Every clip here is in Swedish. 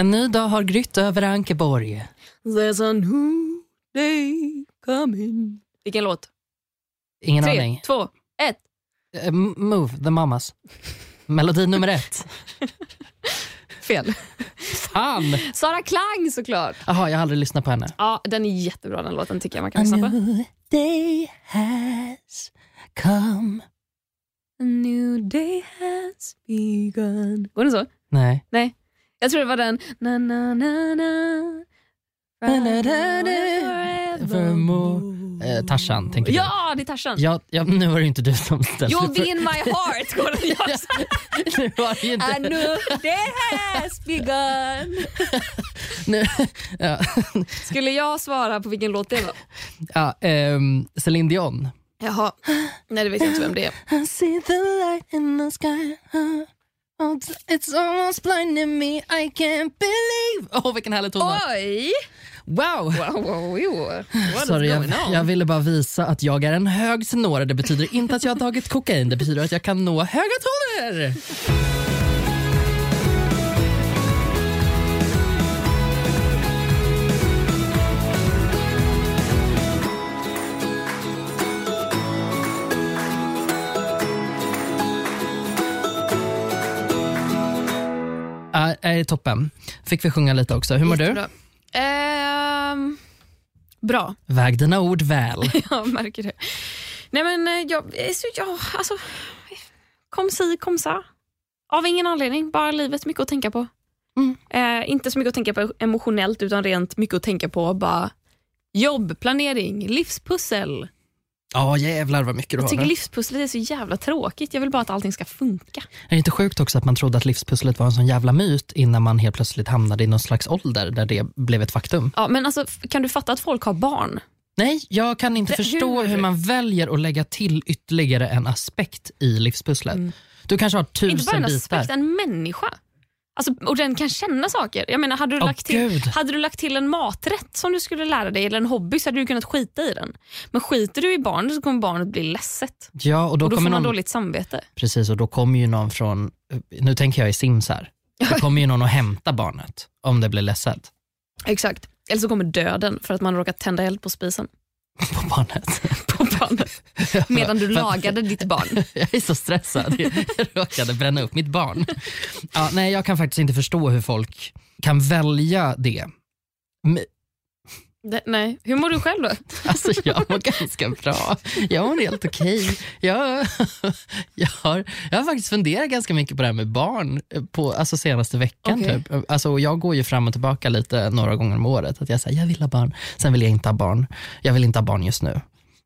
En ny dag har grytt över Ankeborg. There's a new day coming. Vilken låt? Ingen Tre, aning. två, ett. Eh, M- Move, The Mamas. Melodi nummer ett. Fel. Fan! Sara Klang såklart. Jaha, jag har aldrig lyssnat på henne. Ja, den är jättebra den låten tycker jag man kan lyssna på. new day has come. A new day has begun. Går den så? Nej. Nej. Jag tror det var den. Na, na, na, na. Eh, Tarzan, tänker du? Ja, det är Tarzan. Ja, ja, nu var det inte du som ställde You'll be in my heart. Går den jag Nu var det ju inte... day has begun. Nu, ja, Skulle jag svara på vilken låt det var? ja, ehm, Celine Dion. Jaha. Nej, det vet jag inte vem det är. I see the light in the sky It's almost blinding me I can't believe Åh, oh, vilken härlig ton. Oj! Wow! Wow, wow, wow. Sorry, jag, jag ville bara visa att jag är en hög tenor. Det betyder inte att jag har tagit kokain. Det betyder att jag kan nå höga toner. Äh, toppen. Fick vi sjunga lite också. Hur mår du? Ehm, bra. Väg dina ord väl. Jag märker det. Nej men eh, jag, är så, jag alltså, kom si, kom sa. Av ingen anledning, bara livet, mycket att tänka på. Mm. Eh, inte så mycket att tänka på emotionellt utan rent mycket att tänka på bara jobb, planering, livspussel. Ja, jävlar vad mycket du Jag har. tycker nu. livspusslet är så jävla tråkigt. Jag vill bara att allting ska funka. Är det inte sjukt också att man trodde att livspusslet var en sån jävla myt innan man helt plötsligt hamnade i någon slags ålder där det blev ett faktum? Ja, men alltså, kan du fatta att folk har barn? Nej, jag kan inte Det- förstå hur? hur? man väljer att lägga till ytterligare en aspekt i livspusslet. Du kanske har Mm. Inte bara tusen en bitar. aspekt, en människa. Alltså, och den kan känna saker. Jag menar, hade, du Åh, lagt till, Gud. hade du lagt till en maträtt som du skulle lära dig eller en hobby så hade du kunnat skita i den. Men skiter du i barnet så kommer barnet bli ledset. Ja, och då, och då får kommer man någon, dåligt samvete. precis, och då kommer ju någon från, nu tänker jag i Sims här, då kommer ju någon att hämta barnet om det blir ledset Exakt. Eller så kommer döden för att man råkat tända eld på spisen. på barnet. På barnet. Medan du lagade ditt barn. Jag är så stressad. Jag råkade bränna upp mitt barn. Ja, nej, jag kan faktiskt inte förstå hur folk kan välja det. Det, nej. Hur mår du själv då? alltså, jag mår ganska bra. Jag mår helt okej. Jag, jag, har, jag har faktiskt funderat ganska mycket på det här med barn på, alltså senaste veckan. Okej. Typ. Alltså, jag går ju fram och tillbaka lite några gånger om året. Att jag säger jag vill ha barn, sen vill jag inte ha barn. Jag vill inte ha barn just nu.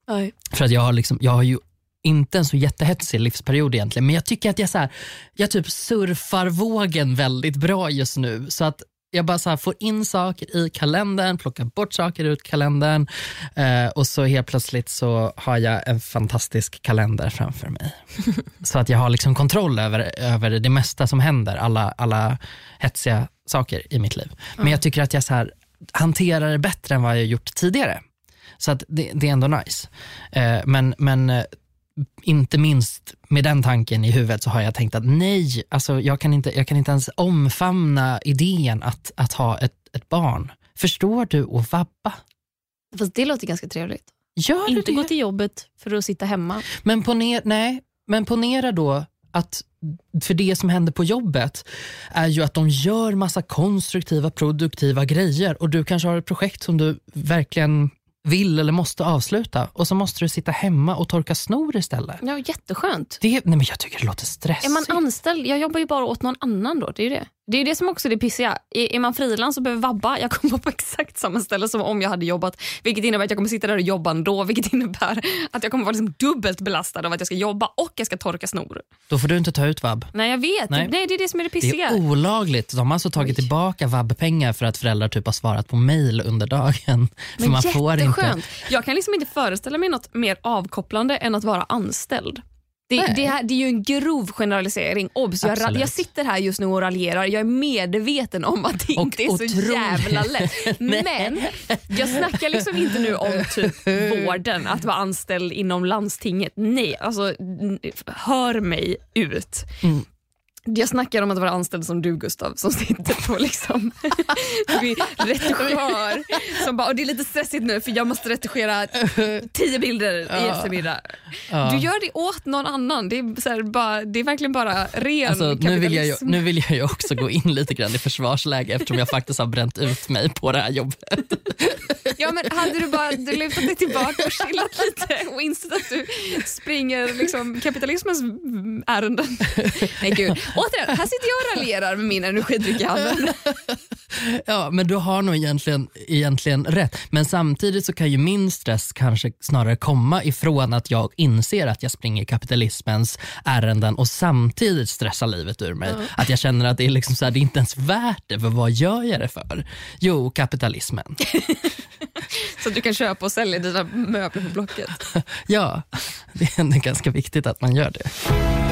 Nej. För att jag har, liksom, jag har ju inte en så jättehetsig livsperiod egentligen, men jag tycker att jag, så här, jag typ surfar vågen väldigt bra just nu. Så att jag bara så här får in saker i kalendern, plockar bort saker ur kalendern eh, och så helt plötsligt så har jag en fantastisk kalender framför mig. så att jag har liksom kontroll över, över det mesta som händer, alla, alla hetsiga saker i mitt liv. Men jag tycker att jag så här, hanterar det bättre än vad jag gjort tidigare. Så att det, det är ändå nice. Eh, men, men eh, inte minst med den tanken i huvudet så har jag tänkt att nej, alltså jag, kan inte, jag kan inte ens omfamna idén att, att ha ett, ett barn. Förstår du att vabba? Fast det låter ganska trevligt. Gör Inte du gå det? till jobbet för att sitta hemma. Men, poner, nej, men ponera då att för det som händer på jobbet är ju att de gör massa konstruktiva, produktiva grejer och du kanske har ett projekt som du verkligen vill eller måste avsluta och så måste du sitta hemma och torka snor istället. Ja, jätteskönt. Det, nej men jag tycker det låter stressigt. Är man anställd, jag jobbar ju bara åt någon annan då. Det är ju det. Det är det som också är det pissiga. Är, är man frilans och behöver vabba, jag kommer vara på exakt samma ställe som om jag hade jobbat. Vilket innebär att jag kommer sitta där och jobba ändå. Vilket innebär att jag kommer vara liksom dubbelt belastad av att jag ska jobba och jag ska torka snor. Då får du inte ta ut vab. Nej jag vet, Nej. Nej. det är det som är det Det pissiga. är olagligt. De har alltså tagit tillbaka vab-pengar för att föräldrar typ har svarat på mail under dagen. För Men man får inte. jätteskönt. Jag kan liksom inte föreställa mig något mer avkopplande än att vara anställd. Det, det, här, det är ju en grov generalisering. Obs, jag, jag sitter här just nu och raljerar. Jag är medveten om att det Och inte är så otroligt. jävla lätt. Men jag snackar liksom inte nu om typ vården, att vara anställd inom landstinget. Nej, alltså hör mig ut. Mm. Jag snackar om att vara anställd som du Gustav som sitter på liksom retuschör. Som bara, och det är lite stressigt nu för jag måste retuschera tio bilder i eftermiddag. Ja. Du gör det åt någon annan. Det är, så här, bara, det är verkligen bara ren Alltså, nu, vill jag nu vill jag också gå in lite grann i försvarsläge eftersom jag faktiskt har bränt ut mig på det här jobbet. Ja, men hade du bara du lutat dig tillbaka och chillat lite och insett att du springer liksom kapitalismens ärenden. Nej gud. Återigen, här sitter jag och raljerar med min energidryck i handen. Ja, men du har nog egentligen, egentligen rätt. Men samtidigt så kan ju min stress kanske snarare komma ifrån att jag inser att jag springer kapitalismens ärenden och samtidigt stressar livet ur mig. Att jag känner att det är, liksom så här, det är inte ens värt det, för vad gör jag det för? Jo, kapitalismen. Så att du kan köpa och sälja dina möbler på Blocket. Ja, det är ändå ganska viktigt att man gör det.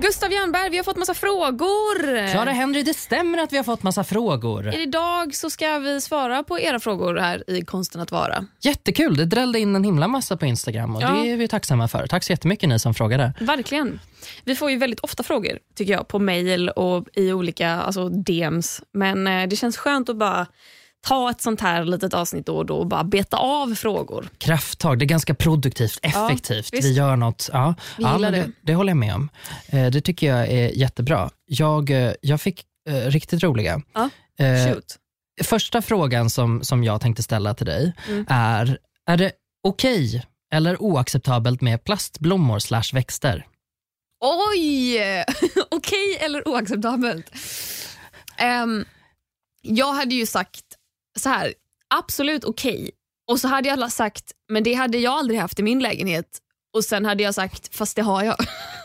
Gustav Jernberg, vi har fått massa frågor. Klara Henry, det stämmer att vi har fått massa frågor. Idag så ska vi svara på era frågor här i Konsten att vara. Jättekul, det drällde in en himla massa på Instagram och Ja. det är vi tacksamma för. Tack så jättemycket ni som frågade. Verkligen. Vi får ju väldigt ofta frågor tycker jag på mail och i olika alltså DMs. Men eh, det känns skönt att bara ta ett sånt här litet avsnitt då och då och bara beta av frågor. Krafttag, det är ganska produktivt, effektivt. visst. vi gör något. Ja, Vi ja, men det. det håller jag med om. Eh, det tycker jag är jättebra. Jag, eh, jag fick eh, riktigt roliga. Ja, Shoot. första frågan som, som jag tänkte ställa till dig Mm. är, är det okej eller oacceptabelt med plastblommor slash växter? Oj! Okej eller oacceptabelt? Ehm, jag hade ju sagt så här, absolut okej. Och så hade jag sagt, men det hade jag aldrig haft i min lägenhet. Och sen hade jag sagt, fast det har jag.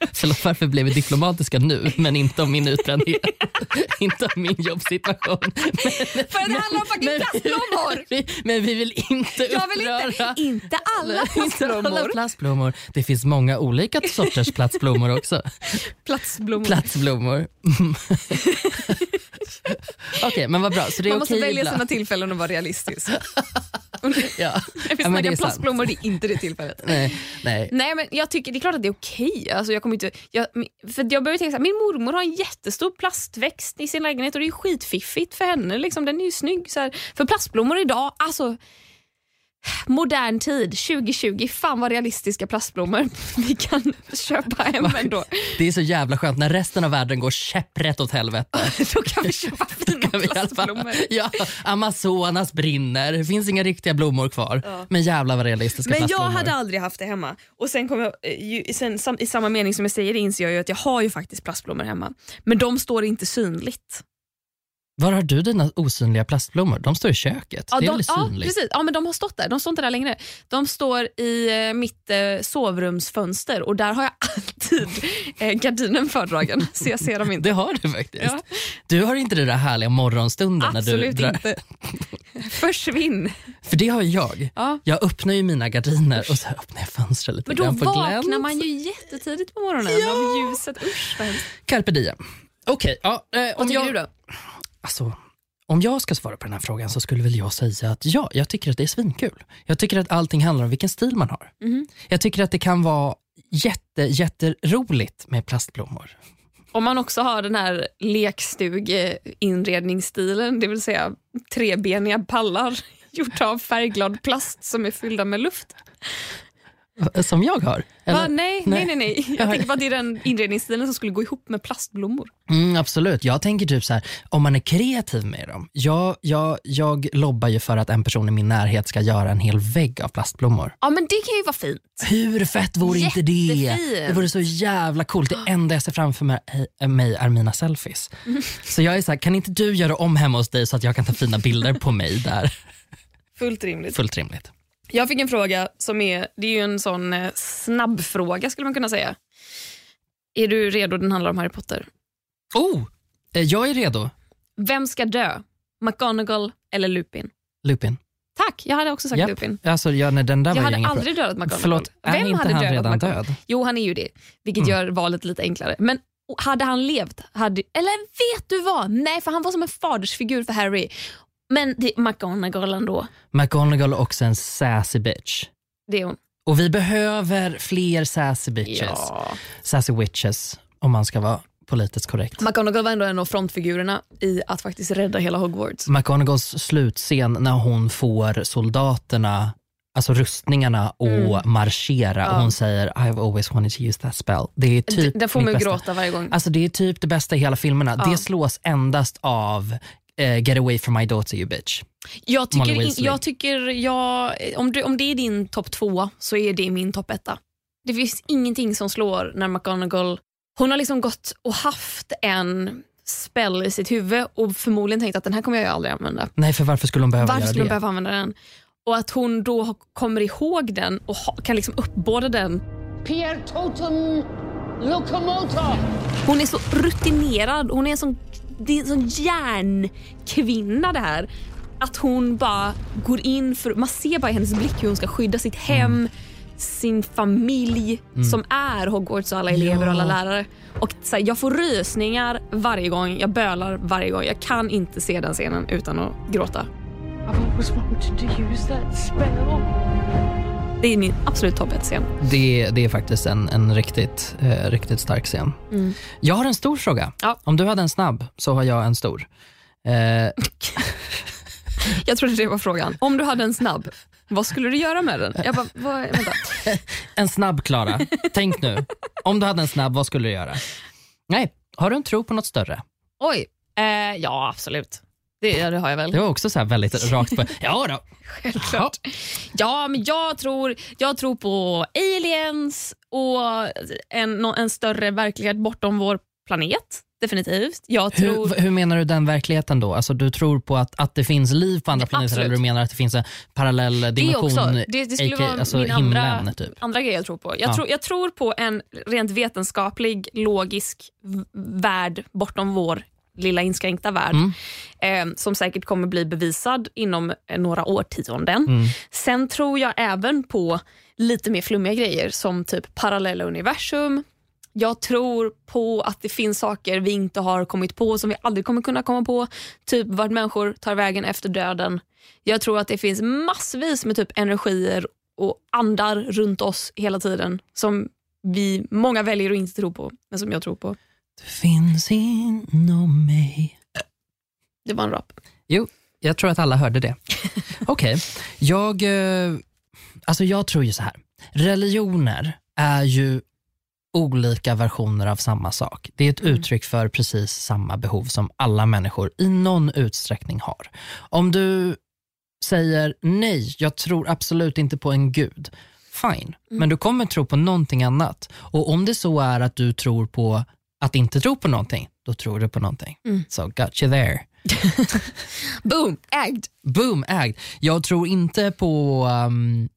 Förlåt, varför blev vi diplomatiska nu, men inte om min utbrändhet? inte om min jobbsituation. Men, För det handlar om fucking plastblommor! men vi vill inte Jag vill uppröra. inte, inte alla Inte alla plastblommor. plastblommor. Det finns många olika sorters plastblommor också. Plastblommor. Plastblommor. Okej, men vad bra. Så det är Man måste okej välja ibland. sina tillfällen och vara realistisk. Ja. Vi Ja, men det är snackar sant. plastblommor, det är inte det tillfället. Nej, nej. Nej men jag tycker det är klart att det är okej. Alltså, jag kommer inte, jag, för jag börjar tänka så här, min mormor har en jättestor plastväxt i sin lägenhet och det är skitfiffigt för henne. Liksom. Den är ju snygg. Så här. För plastblommor idag, alltså modern tid, 2020, fan vad realistiska plastblommor vi kan köpa hem ändå. Det är så jävla skönt när resten av världen går käpprätt åt helvete. Då kan vi köpa fina plastblommor. Ja, Amazonas brinner, det finns inga riktiga blommor kvar. Men jävlar vad realistiska Men jag plastblommor. hade aldrig haft det hemma. Och sen kom jag, eh, sen, sam, I samma mening som jag säger det inser jag ju att jag har ju faktiskt plastblommor hemma. Men de står inte synligt. Var har du dina osynliga plastblommor? De står i köket. det är de, väl ja, synligt? precis. Ja, men de har stått där. De står inte där längre. De står i eh, mitt eh, sovrumsfönster och där har jag alltid eh, gardinen fördragen. Så jag ser dem inte. Det har du faktiskt. Ja. Du har inte det där härliga morgonstunden när du Absolut drar... inte. Försvinn. För det har jag. Ja. Jag öppnar ju mina gardiner och så öppnar jag fönstret lite Men då vaknar glänt. man ju jättetidigt på morgonen av ljuset. Usch vad hemskt. Carpe diem. Okej, ja, eh, Vad om tycker jag... du då? Alltså, om jag ska svara på den här frågan så skulle väl jag säga att ja, jag tycker att det är svinkul. Jag tycker att allting handlar om vilken stil man har. Mhm. Jag tycker att det kan vara jätte, jätteroligt med plastblommor. Om man också har den här lekstug-inredningsstilen, det vill säga trebeniga pallar gjorda av färgglad plast som är fyllda med luft. Som jag har. Va? Nej, nej, nej, nej. Jag tänker bara det är den inredningsstilen som skulle gå ihop med plastblommor. Mm, absolut. Jag tänker typ så här, om man är kreativ med dem. Jag, jag, jag lobbar ju för att en person i min närhet ska göra en hel vägg av plastblommor. Ja, men det kan ju vara fint. Hur fett vore inte det? Det vore så jävla coolt. Det enda jag ser framför mig, eh, mig är mina selfies. Så jag är så här, kan inte du göra om hemma hos dig så att jag kan ta fina bilder på mig där? Fullt rimligt. Fullt rimligt. Jag fick en fråga som är, det är ju en sån eh, snabb fråga skulle man kunna säga. Är du redo? Den handlar om Harry Potter. Oh, eh, jag är redo. Vem ska dö? McGonagall eller Lupin? Lupin. Tack, jag hade också sagt Japp. Lupin. Alltså, ja, nej, den där Jag var hade aldrig dödat McGonagall. Förlåt, är Vem inte hade han redan McGonagall? död? Jo, han är ju det, vilket Mm. gör valet lite enklare. Men hade han levt, hade, eller vet du vad? Nej, för han var som en fadersfigur för Harry. Men det är McGonagall ändå. McGonagall också en sassy bitch. Det är hon. Och vi behöver fler sassy bitches. Ja. Sassy witches, om man ska vara politiskt korrekt. McGonagall var ändå en av frontfigurerna i att faktiskt rädda hela Hogwarts. McGonagalls slutscen när hon får soldaterna Alltså rustningarna och Mm. marschera och hon säger I've always wanted to use that spell. Det är typ Den får mig att gråta varje gång. Alltså det är typ det bästa i hela filmerna. Det slås endast av eh, Get away from my daughter you bitch. Jag tycker, in, jag tycker jag, om, det, om det är din topp två så är det min topp etta. Det finns ingenting som slår när McGonagall, hon har liksom gått och haft en spell i sitt huvud och förmodligen tänkt att den här kommer jag ju aldrig använda. Nej för varför skulle hon behöva Varför göra skulle hon det? behöva använda den? Och att hon då kommer ihåg den och ha, kan liksom uppbåda den. Pierre Totem Locomotor. Hon är så rutinerad, hon är en sån, det är en sån järnkvinna det här. Att hon bara går in för, man ser bara i hennes blick hur hon ska skydda sitt hem, sin familj som är Hogwarts och alla elever och alla lärare. Och så här, jag får rysningar varje gång, jag bölar varje gång. Jag kan inte se den scenen utan att gråta. I've always wanted to use that spell. Det är min absolut topp scen. Det, det är faktiskt en, en riktigt, eh, riktigt stark scen. Jag har en stor fråga. Ja. Om du hade en snabb så har jag en stor. Eh, Jag trodde det var frågan. Om du hade en snabb, vad skulle du göra med den? Jag bara, vad, vänta. en snabb Klara. Tänk nu. Om du hade en snabb, vad skulle du göra? Nej, har du en tro på något större? Oj, eh, ja absolut. Det, ja, det har jag väl. Det var också så här väldigt rakt på. Ja då. Självklart. Ja, men jag tror, jag tror på aliens och en, en större verklighet bortom vår planet. Definitivt. Jag tror... Hur, hur menar du den verkligheten då? Alltså, du tror på att, att det finns liv på andra planeter Absolut. eller du menar att det finns en parallell det dimension? också. Det, det skulle aka, vara alltså min himlen, andra, typ. andra grej jag tror på. Jag, Ja. tror, jag tror på en rent vetenskaplig, logisk värld bortom vår lilla inskränkta värld. Mm. Eh, som säkert kommer bli bevisad inom eh, några årtionden. Mm. Sen tror jag även på lite mer flummiga grejer som typ parallella universum. Jag tror på att det finns saker vi inte har kommit på som vi aldrig kommer kunna komma på. Typ vart människor tar vägen efter döden. Jag tror att det finns massvis med typ energier och andar runt oss hela tiden som vi många väljer att inte tro på, men som jag tror på. Det finns inom mig. Det var en rap. Jo, jag tror att alla hörde det. Okej, jag, eh, alltså jag tror ju så här. Religioner är ju olika versioner av samma sak. Det är ett uttryck för precis samma behov som alla människor i någon utsträckning har. Om du säger nej, jag tror absolut inte på en gud. Fine, men du kommer tro på någonting annat. Och om det så är att du tror på att inte tro på någonting, då tror du på någonting. So got you there. Boom! Ägd! Boom, ägd. Jag tror inte på um,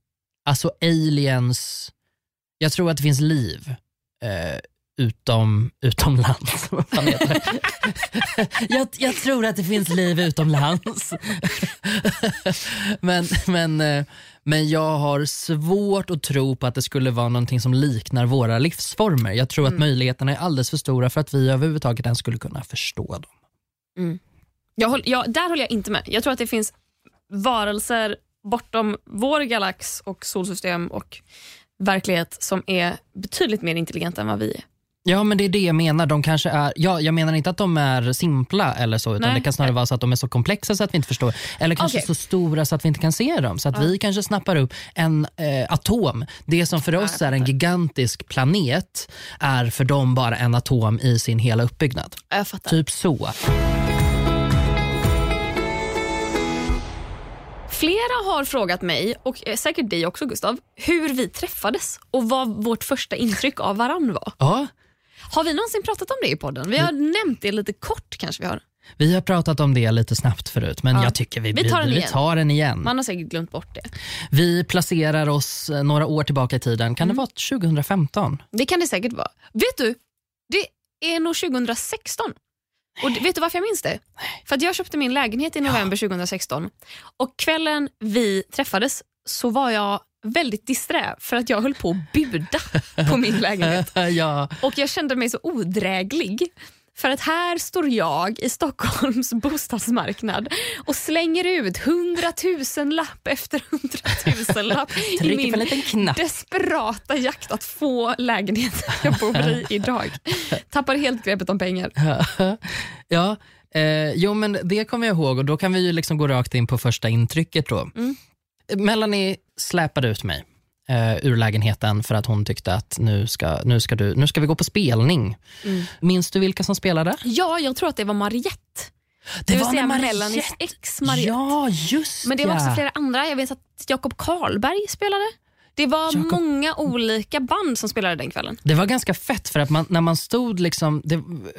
alltså aliens. Jag tror att det finns liv eh, utom, utomlands. Jag, jag tror att det finns liv utomlands. men, men, eh, men jag har svårt att tro på att det skulle vara någonting som liknar våra livsformer. Jag tror att möjligheterna är alldeles för stora för att vi överhuvudtaget ens skulle kunna förstå dem. Jag håll, jag, där håller jag inte med. Jag tror att det finns varelser bortom vår galax och solsystem och verklighet som är betydligt mer intelligenta än vad vi är. Ja men det är det jag menar. De kanske är, ja, jag menar inte att de är simpla eller så, utan Nej. det kan snarare vara så att de är så komplexa så att vi inte förstår. Eller kanske Okej. så stora så att vi inte kan se dem. Så att vi kanske snappar upp en eh, atom. Det som för oss är en gigantisk planet är för dem bara en atom i sin hela uppbyggnad. Jag fattar. Typ så. Flera har frågat mig, och eh, säkert dig också Gustav, hur vi träffades och vad vårt första intryck av varann var. Ja, Har vi någonsin pratat om det i podden? Vi har nämnt det lite kort kanske vi har. vi har pratat om det lite snabbt förut men Ja. jag tycker vi, Vi tar den vi igen. tar den igen. Man har säkert glömt bort det. Vi placerar oss eh, några år tillbaka i tiden. Kan Mm. det vara 2015? Det kan det säkert vara. Vet du, det är nog 2016. Och vet du varför jag minns det? För att jag köpte min lägenhet i november 2016 och kvällen vi träffades så var jag väldigt disträ för att jag höll på att buda på min lägenhet. ja. Och jag kände mig så odräglig. För att här står jag i Stockholms bostadsmarknad och slänger ut hundratusen lapp efter hundratusen lapp i min desperata jakt att få lägenheten jag bor i idag. Tappar helt greppet om pengar. ja, eh, jo men det kommer jag ihåg och då kan vi ju liksom gå rakt in på första intrycket då. Mm. Melanie släpade ut mig eh, ur lägenheten för att hon tyckte att nu ska, nu ska, du, nu ska vi gå på spelning. Mm. Minns du vilka som spelade? Ja, jag tror att det var Mariette. Det vill var säga med Melanies Mariette. ex Mariette. Ja, just Men det var också flera andra. Jag vet att Jakob Karlberg spelade. Det var Jakob- många olika band som spelade den kvällen. Det var ganska fett för att man, när man stod, liksom, det,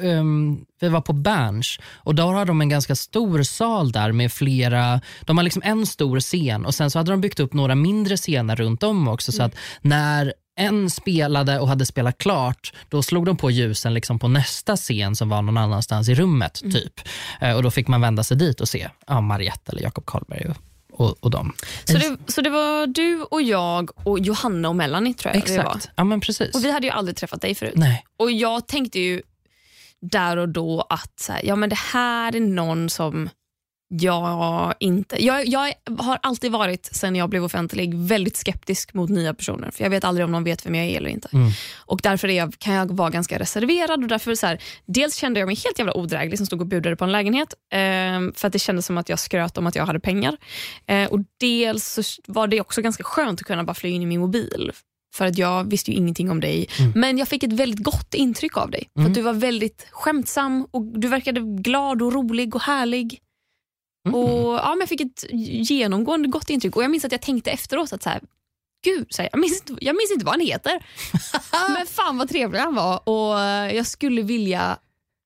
ehm, vi var på Berns och då har de en ganska stor sal där med flera, de har liksom en stor scen och sen så hade de byggt upp några mindre scener runt om också så att när en spelade och hade spelat klart, då slog de på ljusen liksom på nästa scen som var någon annanstans i rummet. typ. Eh, och Då fick man vända sig dit och se ja, Mariette eller Jakob Karlberg och, och, dem. Så det, så det var du och jag och Johanna och Melanie tror jag det var. Exakt, ja men precis. Och vi hade ju aldrig träffat dig förut. Nej. Och jag tänkte ju där och då att så här, ja, men det här är någon som jag inte... Jag, jag har alltid varit, sen jag blev offentlig, väldigt skeptisk mot nya personer. För Jag vet aldrig om de vet vem jag är eller inte. Mm. Och Därför är jag, kan jag vara ganska reserverad. Och därför så här, Dels kände jag mig helt jävla odräglig som stod och budade på en lägenhet. Eh, för att Det kändes som att jag skröt om att jag hade pengar. Eh, och Dels var det också ganska skönt att kunna bara flyga in i min mobil. För att jag visste ju ingenting om dig. Men jag fick ett väldigt gott intryck av dig. För att Du var väldigt skämtsam och du verkade glad och rolig och härlig. Och ja, men Jag fick ett genomgående gott intryck. Och Jag minns att jag tänkte efteråt att så här, Gud, så här, jag, minns inte, jag minns inte vad han heter. men fan vad trevlig han var. Och eh, Jag skulle vilja...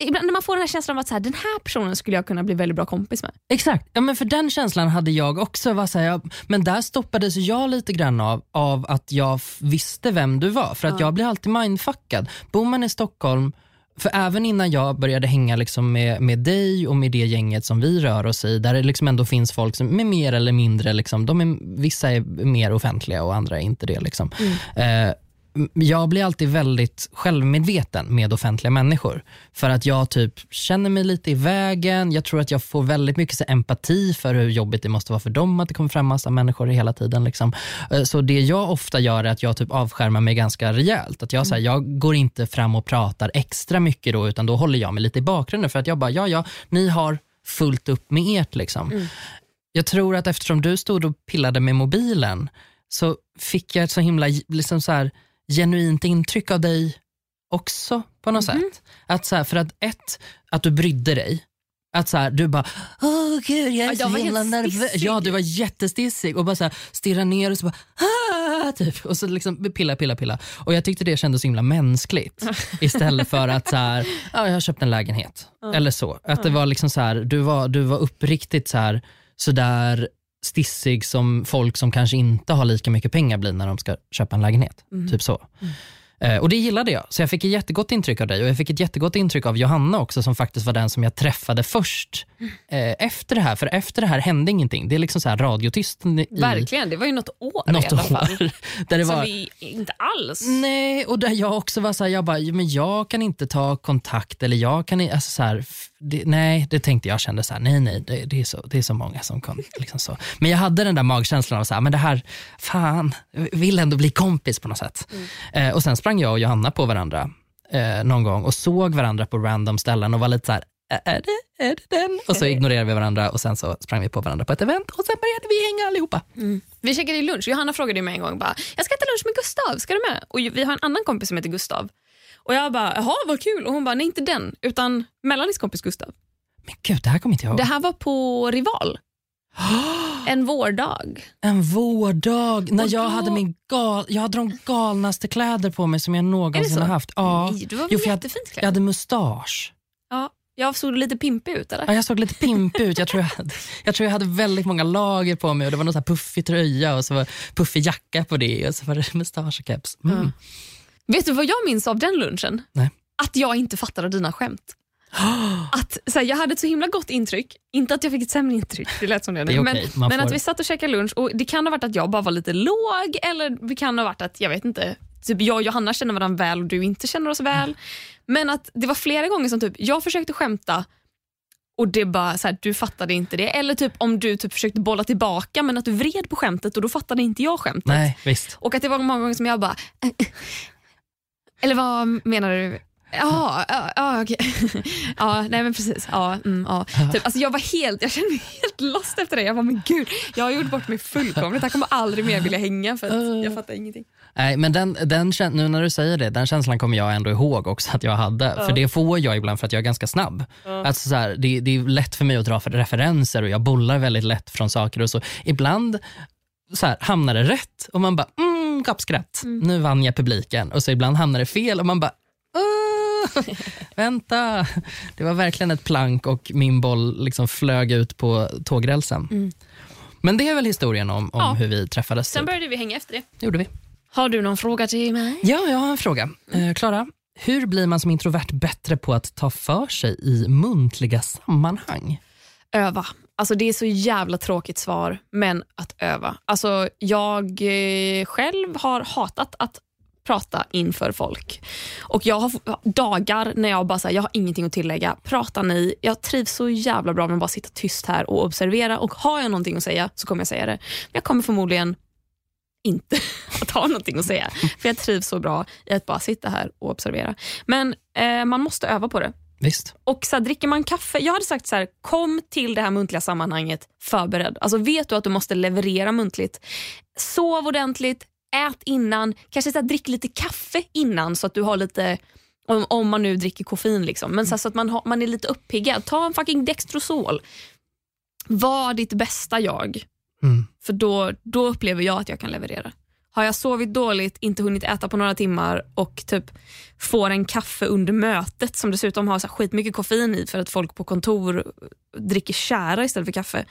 Ibland när man får den här känslan av att så här, den här personen skulle jag kunna bli väldigt bra kompis med. Exakt, ja, men för den känslan hade jag också. Var så här, jag, men där stoppades jag lite grann av, av att jag visste vem du var. För att jag blir alltid mindfuckad. Bor man i Stockholm, för även innan jag började hänga liksom med, med dig och med det gänget som vi rör oss i, där det liksom ändå finns folk som är mer eller mindre, liksom, de är, vissa är mer offentliga och andra är inte det. Liksom. Eh, jag blir alltid väldigt självmedveten med offentliga människor. För att jag typ känner mig lite i vägen. Jag tror att jag får väldigt mycket så empati för hur jobbigt det måste vara för dem att det kommer fram massa människor hela tiden. Liksom. Eh, Så det jag ofta gör är att jag typ avskärmar mig ganska rejält. Att jag, så här, jag går inte fram och pratar extra mycket då, utan då håller jag mig lite i bakgrunden. För att jag bara, ja ja, ni har fullt upp med ert. Liksom. Jag tror att eftersom du stod och pillade med mobilen så fick jag ett så himla liksom så här, genuint intryck av dig också på något sätt. Att så här, för att ett, att du brydde dig. Att så här, du bara, åh gud jag är Ja, så jag var himla nervös. Ja, du var jättestissig och bara så här, stirra ner och så bara, ah, typ. Och så liksom pilla, pilla, pilla. Och jag tyckte det kändes så himla mänskligt. Istället för att så här, ja, jag har köpt en lägenhet. Eller så. Att det var liksom så här, du var, du var uppriktigt så här, så där stissig som folk som kanske inte har lika mycket pengar blir när de ska köpa en lägenhet. Typ så. Eh, och det gillade jag, så jag fick ett jättegott intryck av dig och jag fick ett jättegott intryck av Johanna också som faktiskt var den som jag träffade först eh, efter det här. För efter det här hände ingenting. Det är liksom så här radiotyst i Verkligen, det var ju något år något i alla fall. år. Där det Som var, vi inte alls... Nej, och där jag också var så här, jag bara, "Ja, men jag kan inte ta kontakt eller jag kan i- alltså så här, det, nej, det tänkte jag kände så här, nej, nej, det, det, är så, det är så många som kan, liksom så. Men jag hade den där magkänslan av så här, men det här, fan, vill ändå bli kompis på något sätt. Eh, och sen sprang jag och Johanna på varandra eh, någon gång och såg varandra på random ställen och var lite så här, "Ä- är det, är det den? Och så ignorerade vi varandra och sen så sprang vi på varandra på ett event och sen började vi hänga allihopa. Vi käkade lunch. Johanna frågade mig en gång bara, jag ska äta lunch med Gustav, ska du med? Och vi har en annan kompis som heter Gustav. Och jag bara, jaha vad kul. Och hon bara, nej inte den, utan Melanies kompis Gustav. Men gud, det här kommer inte jag ihåg. Det här var på Rival. En vårdag. En vårdag när jag hade min gal, jag hade de galnaste kläder på mig som jag någonsin har haft. Ja. Nej, du var Jo, väl för jag, jättefint jag klädd. hade mustasch. Ja, jag såg lite pimpig ut eller? Ja, jag såg lite pimpig ut. Jag tror jag, hade, jag tror jag hade väldigt många lager på mig och det var någon så här puffig tröja och så var puffig jacka på det och så var det mustasch och keps. Mm. Vet du vad jag minns av den lunchen? Nej. Att jag inte fattade dina skämt. Att, så här, jag hade ett så himla gott intryck, inte att jag fick ett sämre intryck, det lät som det, Det är men, man men får- att vi satt och käkade lunch och det kan ha varit att jag bara var lite låg eller det kan ha varit att, jag vet inte, typ jag och Johanna känner varandra väl och du inte känner oss väl. Men att det var flera gånger som typ jag försökte skämta och det bara så här, du fattade inte det. Eller typ om du typ försökte bolla tillbaka men att du vred på skämtet och då fattade inte jag skämtet. Nej, visst. Och att det var många gånger som jag bara... Eller vad menar du? Ja, ja, ja okej. Ja, nej men precis. Ja, mm, ja. Typ, alltså jag var helt, jag kände mig helt lost efter det. Jag var men gud, jag har gjort bort mig fullkomligt. Jag kommer aldrig mer vilja hänga för att jag fattar ingenting. Nej, men den, den, nu när du säger det, den känslan kommer jag ändå ihåg också att jag hade. För det får jag ibland för att jag är ganska snabb. Alltså så här, det, det är lätt för mig att dra för referenser och jag bollar väldigt lätt från saker och så. Ibland så här, hamnar det rätt och man bara, mm, gapskratt. Nu vann jag publiken. Och så ibland hamnar det fel och man bara, "Åh, vänta. Det var verkligen ett plank och min boll liksom flög ut på tågrälsen. Men det är väl historien om, om Ja. hur vi träffades. Sen typ. började vi hänga efter det. gjorde vi. Har du någon fråga till mig? Ja, jag har en fråga. Eh, Klara, hur blir man som introvert bättre på att ta för sig i muntliga sammanhang? Öva. Alltså det är så jävla tråkigt svar, men att öva. Alltså jag eh, själv har hatat att prata inför folk. Och Jag har dagar när jag bara säger jag har ingenting att tillägga. Prata ni. Jag trivs så jävla bra med att bara sitta tyst här och observera. Och Har jag någonting att säga så kommer jag säga det. Men jag kommer förmodligen inte att ha någonting att säga. För jag trivs så bra i att bara sitta här och observera. Men eh, man måste öva på det. Visst? Och så här, dricker man kaffe, jag hade sagt så här, kom till det här muntliga sammanhanget förberedd. Alltså vet du att du måste leverera muntligt, sov ordentligt, ät innan, kanske så här, drick lite kaffe innan så att du har lite om, om man nu dricker koffein liksom. Men så, här, så att man, har, man är lite uppiggad. Ta en fucking Dextrosol. Var ditt bästa jag. Mm. För då, då upplever jag att jag kan leverera. Har jag sovit dåligt, inte hunnit äta på några timmar och typ får en kaffe under mötet som dessutom har så här skitmycket koffein i för att folk på kontor dricker kära istället för kaffe.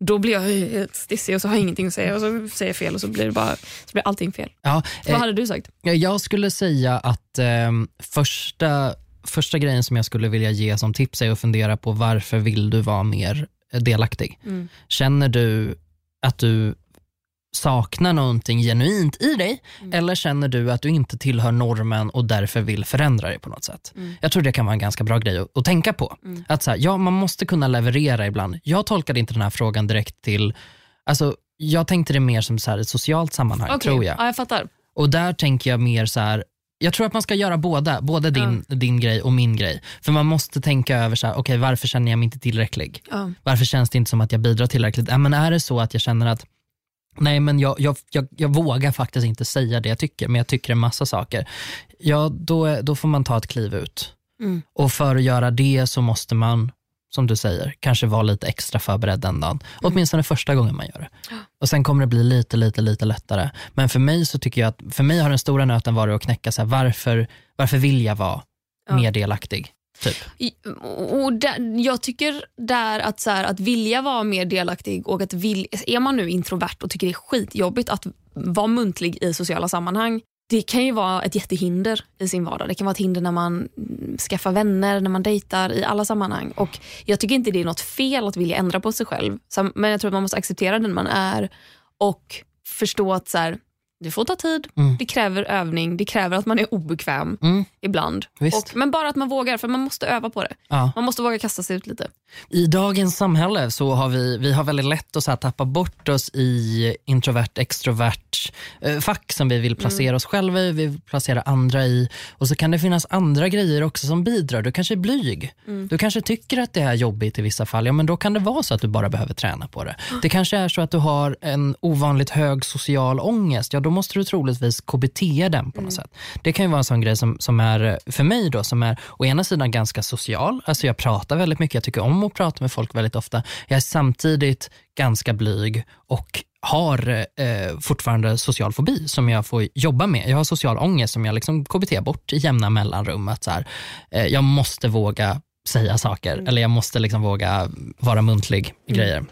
Då blir jag helt stissig och så har jag ingenting att säga och så säger jag fel och så blir, det bara, så blir allting fel. Ja, Vad eh, hade du sagt? jag skulle säga att eh, första, första grejen som jag skulle vilja ge som tips är att fundera på varför vill du vara mer delaktig? Mm. Känner du att du saknar någonting genuint i dig Mm. eller känner du att du inte tillhör normen och därför vill förändra dig på något sätt? Mm. Jag tror det kan vara en ganska bra grej att, att tänka på. Att så här, ja, man måste kunna leverera ibland. Jag tolkade inte den här frågan direkt till, alltså, jag tänkte det mer som så här, ett socialt sammanhang Okej, tror jag. Ja, jag fattar. Och där tänker jag mer så här, jag tror att man ska göra båda, både din, din grej och min grej. För man måste tänka över, så här, okej varför känner jag mig inte tillräcklig? Ja. Varför känns det inte som att jag bidrar tillräckligt? Ja, men är det så att jag känner att Nej men jag, jag, jag, jag vågar faktiskt inte säga det jag tycker, men jag tycker en massa saker. Ja, då, då får man ta ett kliv ut. Mm. Och för att göra det så måste man, som du säger, kanske vara lite extra förberedd den dagen. Åtminstone första gången man gör det. Och Sen kommer det bli lite, lite, lite lättare. Men för mig så tycker jag att, för mig har den stora nöten varit att knäcka, så här, varför, varför vill jag vara Ja. mer delaktig? Typ. Och där, jag tycker där att, så här, att vilja vara mer delaktig och att vill, är man nu introvert och tycker det är skitjobbigt att vara muntlig i sociala sammanhang det kan ju vara ett jättehinder i sin vardag. Det kan vara ett hinder när man skaffar vänner, när man dejtar i alla sammanhang. Och Jag tycker inte det är något fel att vilja ändra på sig själv. Men jag tror att man måste acceptera den man är och förstå att så här, det får ta tid, Mm. det kräver övning, det kräver att man är obekväm Mm. ibland. Och, men bara att man vågar, för man måste öva på det. Ja. Man måste våga kasta sig ut lite. I dagens samhälle så har vi, vi har väldigt lätt att så tappa bort oss i introvert, extrovert eh, fack som vi vill placera oss själva i, vi vill placera andra i. Och så kan det finnas andra grejer också som bidrar. Du kanske är blyg. Du kanske tycker att det är jobbigt i vissa fall. Ja, men då kan det vara så att du bara behöver träna på det. Det kanske är så att du har en ovanligt hög social ångest. Ja, då måste du troligtvis KBT den på något sätt. Det kan ju vara en sån grej som, som är eh, för mig då, som är å ena sidan ganska social. Alltså jag pratar väldigt mycket, jag tycker om att prata med folk väldigt ofta. Jag är samtidigt ganska blyg och har eh, fortfarande social fobi som jag får jobba med. Jag har social ångest som jag liksom KBT bort i jämna mellanrum. Att så här, eh, jag måste våga säga saker eller jag måste liksom våga vara muntlig i grejer.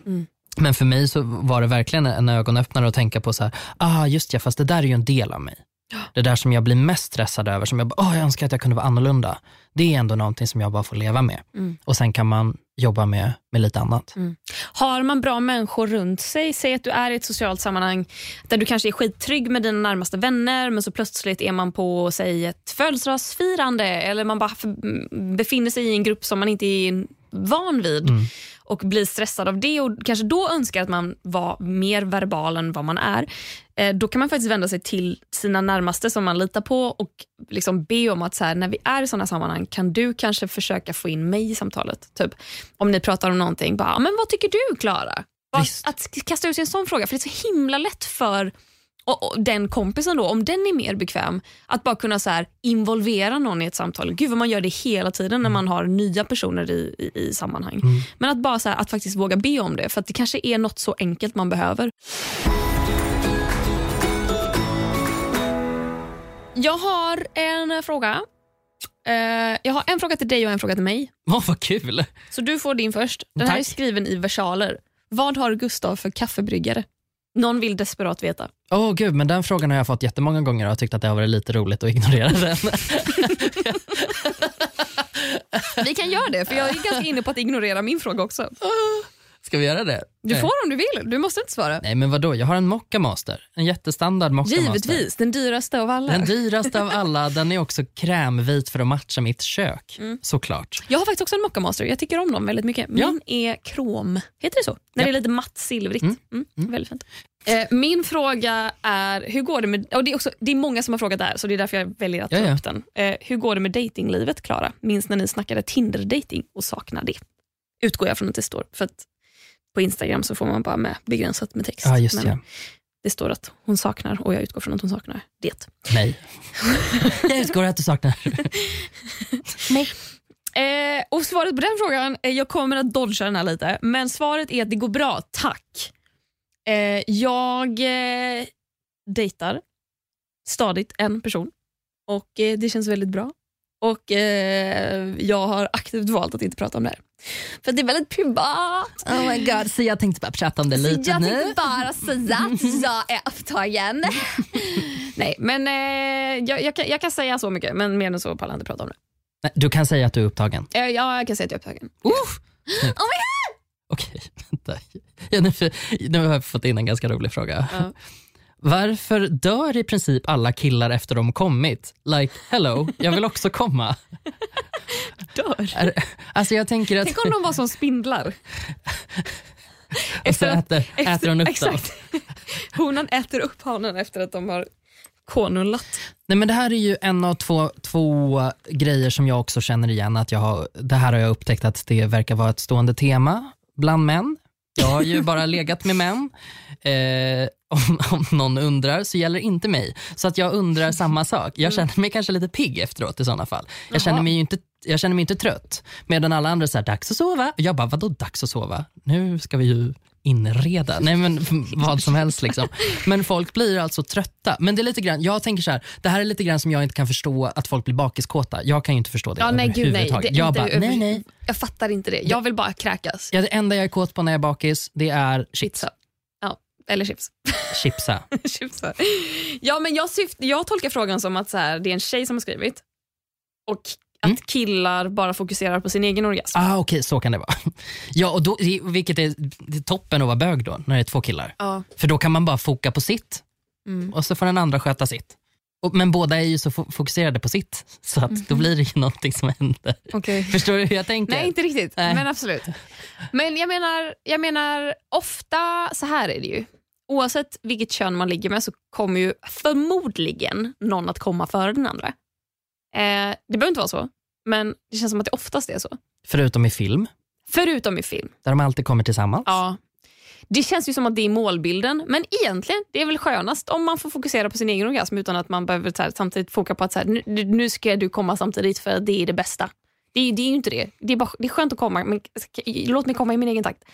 Men för mig så var det verkligen en ögonöppnare att tänka på så här, ah just ja, fast det där är ju en del av mig. Det där som jag blir mest stressad över, som jag bara, åh jag önskar att jag kunde vara annorlunda. Det är ändå någonting som jag bara får leva med. Mm. Och sen kan man jobba med, med lite annat. Har man bra människor runt sig, säg att du är i ett socialt sammanhang där du kanske är skittrygg med dina närmaste vänner men så plötsligt är man på säg ett födelsedagsfirande eller man bara befinner sig i en grupp som man inte är van vid och blir stressad av det och kanske då önskar att man var mer verbal än vad man är. Eh, då kan man faktiskt vända sig till sina närmaste som man litar på och liksom be om att så här, när vi är i sådana sammanhang kan du kanske försöka få in mig i samtalet. Typ om ni pratar om någonting, bara, men vad tycker du Klara? Att kasta ut en sån fråga, för det är så himla lätt för och, och den kompisen då, om den är mer bekväm, att bara kunna så här, involvera någon i ett samtal. Gud vad man gör det hela tiden när man har nya personer i, i, i sammanhang. Men att bara så här, att faktiskt våga be om det, för att det kanske är något så enkelt man behöver. Jag har en fråga. Eh, jag har en fråga till dig och en fråga till mig. Åh vad kul! Så du får din först. Den här är Tack. skriven i versaler. Vad har Gustav för kaffebryggare? Någon vill desperat veta. Åh gud, men den frågan har jag fått jättemånga gånger och har tyckt att det har varit lite roligt att ignorera den. Vi kan göra det, för jag är ganska inne på att ignorera min fråga också. Ska vi göra det? Du får om du vill, du måste inte svara. Nej men vadå, jag har en Mocca Master. En jättestandard Mocca Master. Givetvis, den dyraste av alla. Den dyraste av alla, den är också krämvit för att matcha mitt kök. Mm. Såklart. Jag har faktiskt också en Mocca Master, jag tycker om dem väldigt mycket. Min är krom, heter det så? När det är lite matt silvrigt. Mm. Mm. Väldigt fint. Eh, min fråga är, hur går det med, och det, är också, det är många som har frågat det här så det är därför jag väljer att ta Ja, ja. upp den. Eh, hur går det med datinglivet Klara? Minns när ni snackade Tinder-dating och saknar det? Utgår jag från att det står. För att på Instagram så får man bara med begränsat med text. Ja, just Men det. det står att hon saknar och jag utgår från att hon saknar det. Nej. jag utgår att du saknar. Eh, och svaret på den frågan, eh, jag kommer att dodga den här lite, men svaret är att det går bra, tack. Eh, jag eh, dejtar stadigt en person och eh, det känns väldigt bra. Och eh, jag har aktivt valt att inte prata om det här. För det är väldigt privat. Oh my god, så jag tänkte bara prata om det lite jag nu. tänkte bara säga att jag är upptagen. Nej, men eh, jag, jag, kan, jag kan säga så mycket, men mer än så pallar jag inte prata om det. Nej, du kan säga att du är upptagen. Eh, ja, jag kan säga att jag är upptagen. Okej, vänta. Ja, nu, nu har jag fått in en ganska rolig fråga. Ja. Varför dör i princip alla killar efter de kommit? Like, hello, jag vill också komma. Dör. Är, alltså jag tänker att... Tänk om de var som spindlar. och så äter, äter hon upp dem. exakt. Honan äter upp hanen efter att de har konullat. Nej, men det här är ju en av två, två grejer som jag också känner igen. Att jag har, det här har jag upptäckt att det verkar vara ett stående tema bland män. Jag har ju bara legat med män. Eh, om, om någon undrar så gäller inte mig. Så att jag undrar samma sak. Jag känner mig kanske lite pigg efteråt i sådana fall. Jag känner Jaha. mig ju inte jag känner mig inte trött. Medan alla andra säger dags att sova. Jag bara, vadå dags att sova? Nu ska vi ju inreda. Nej men vad som helst liksom. Men folk blir alltså trötta. Men det är lite grann, jag tänker så här, det här är lite grann som jag inte kan förstå att folk blir bakiskåta. Jag kan ju inte förstå det Ja, nej, gud, nej. Det jag bara, nej nej. Jag fattar inte det. Jag vill bara kräkas. Ja, det enda jag är kåt på när jag är bakis, det är chips. Ja, eller chips. Chipsa. Chipsar. Ja, men jag, syft, jag tolkar frågan som att så här, det är en tjej som har skrivit och att Mm. killar bara fokuserar på sin egen orgasm. Ah, Okej, så kan det vara. Ja, och då, vilket är, toppen att vara bög då, när det är två killar. Ja. För då kan man bara foka på sitt Mm. och så får den andra sköta sitt. Och, men båda är ju så fo- fokuserade på sitt, så att då blir det ju någonting som händer. Okay. Förstår du hur jag tänker? Nej, inte riktigt. Nej. Men absolut. Men jag menar, jag menar, ofta så här är det ju. Oavsett vilket kön man ligger med så kommer ju förmodligen någon att komma före den andra. Eh, det behöver inte vara så, men det känns som att det oftast är så. Förutom i film, Förutom i film. där de alltid kommer tillsammans. Ja. Det känns ju som att det är målbilden, men egentligen det är väl skönast om man får fokusera på sin egen orgasm utan att man behöver så här, samtidigt foka på att så här, nu, nu ska du komma samtidigt för det är det bästa. Det, är- det är ju inte det. Det är, bara, det är skönt att komma, men låt mig komma i min egen takt.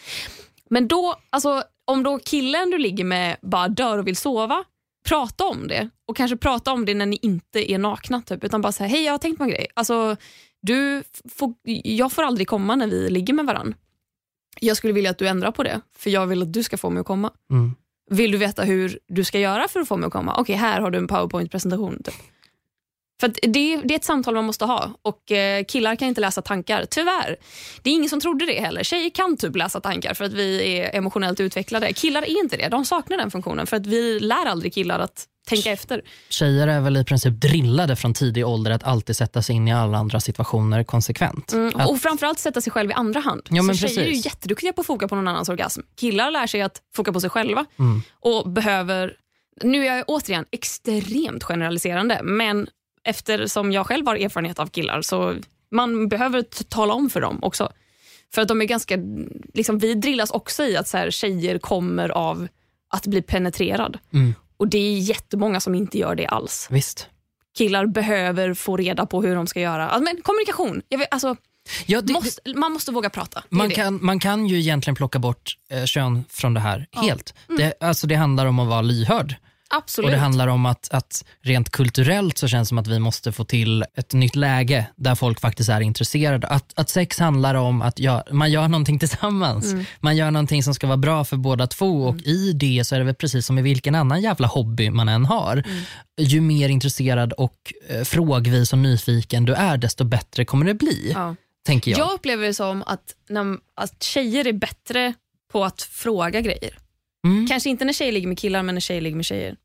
Men då, alltså, om då killen du ligger med bara dör och vill sova, prata om det. Och kanske prata om det när ni inte är nakna. Typ, utan bara säga, hej jag har tänkt på en grej. Alltså, du får, jag får aldrig komma när vi ligger med varandra. Jag skulle vilja att du ändrar på det, för jag vill att du ska få mig att komma. Mm. Vill du veta hur du ska göra för att få mig att komma? Okej, här har du en powerpoint-presentation. Typ. För det, det är ett samtal man måste ha och eh, killar kan inte läsa tankar, tyvärr. Det är ingen som trodde det heller. Tjejer kan typ läsa tankar för att vi är emotionellt utvecklade. Killar är inte det. De saknar den funktionen för att vi lär aldrig killar att tänka efter. Tjejer är väl i princip drillade från tidig ålder att alltid sätta sig in i alla andra situationer konsekvent. Mm, Att, och framförallt sätta sig själv i andra hand. Ja, men så tjejer är ju precis. jätteduktiga på att foka på någon annans orgasm. Killar lär sig att foka på sig själva Mm. och behöver... Nu är jag återigen extremt generaliserande, men eftersom jag själv har erfarenhet av killar så man behöver tala om för dem också. För att de är ganska... Liksom, vi drillas också i att så här, tjejer kommer av att bli penetrerad. Mm. Och det är jättemånga som inte gör det alls. visst. Killar behöver få reda på hur de ska göra. Alltså, men kommunikation. Jag vet, alltså, Ja, det, måste, man måste våga prata. Man, det. kan, man kan ju egentligen plocka bort eh, kön från det här helt. Mm. Det, alltså det handlar om att vara lyhörd. Absolut. Och Det handlar om att, att rent kulturellt så känns det som att vi måste få till ett nytt läge där folk faktiskt är intresserade. Att, att sex handlar om att gör, man gör någonting tillsammans. Mm. Man gör någonting som ska vara bra för båda två och i det så är det väl precis som i vilken annan jävla hobby man än har. Mm. Ju mer intresserad och eh, frågvis och nyfiken du är desto bättre kommer det bli. ja. Tänker jag. jag upplever det som att, när, att tjejer är bättre på att fråga grejer. Mm, Kanske inte när tjejer ligger med killar, men när tjejer ligger med tjejer.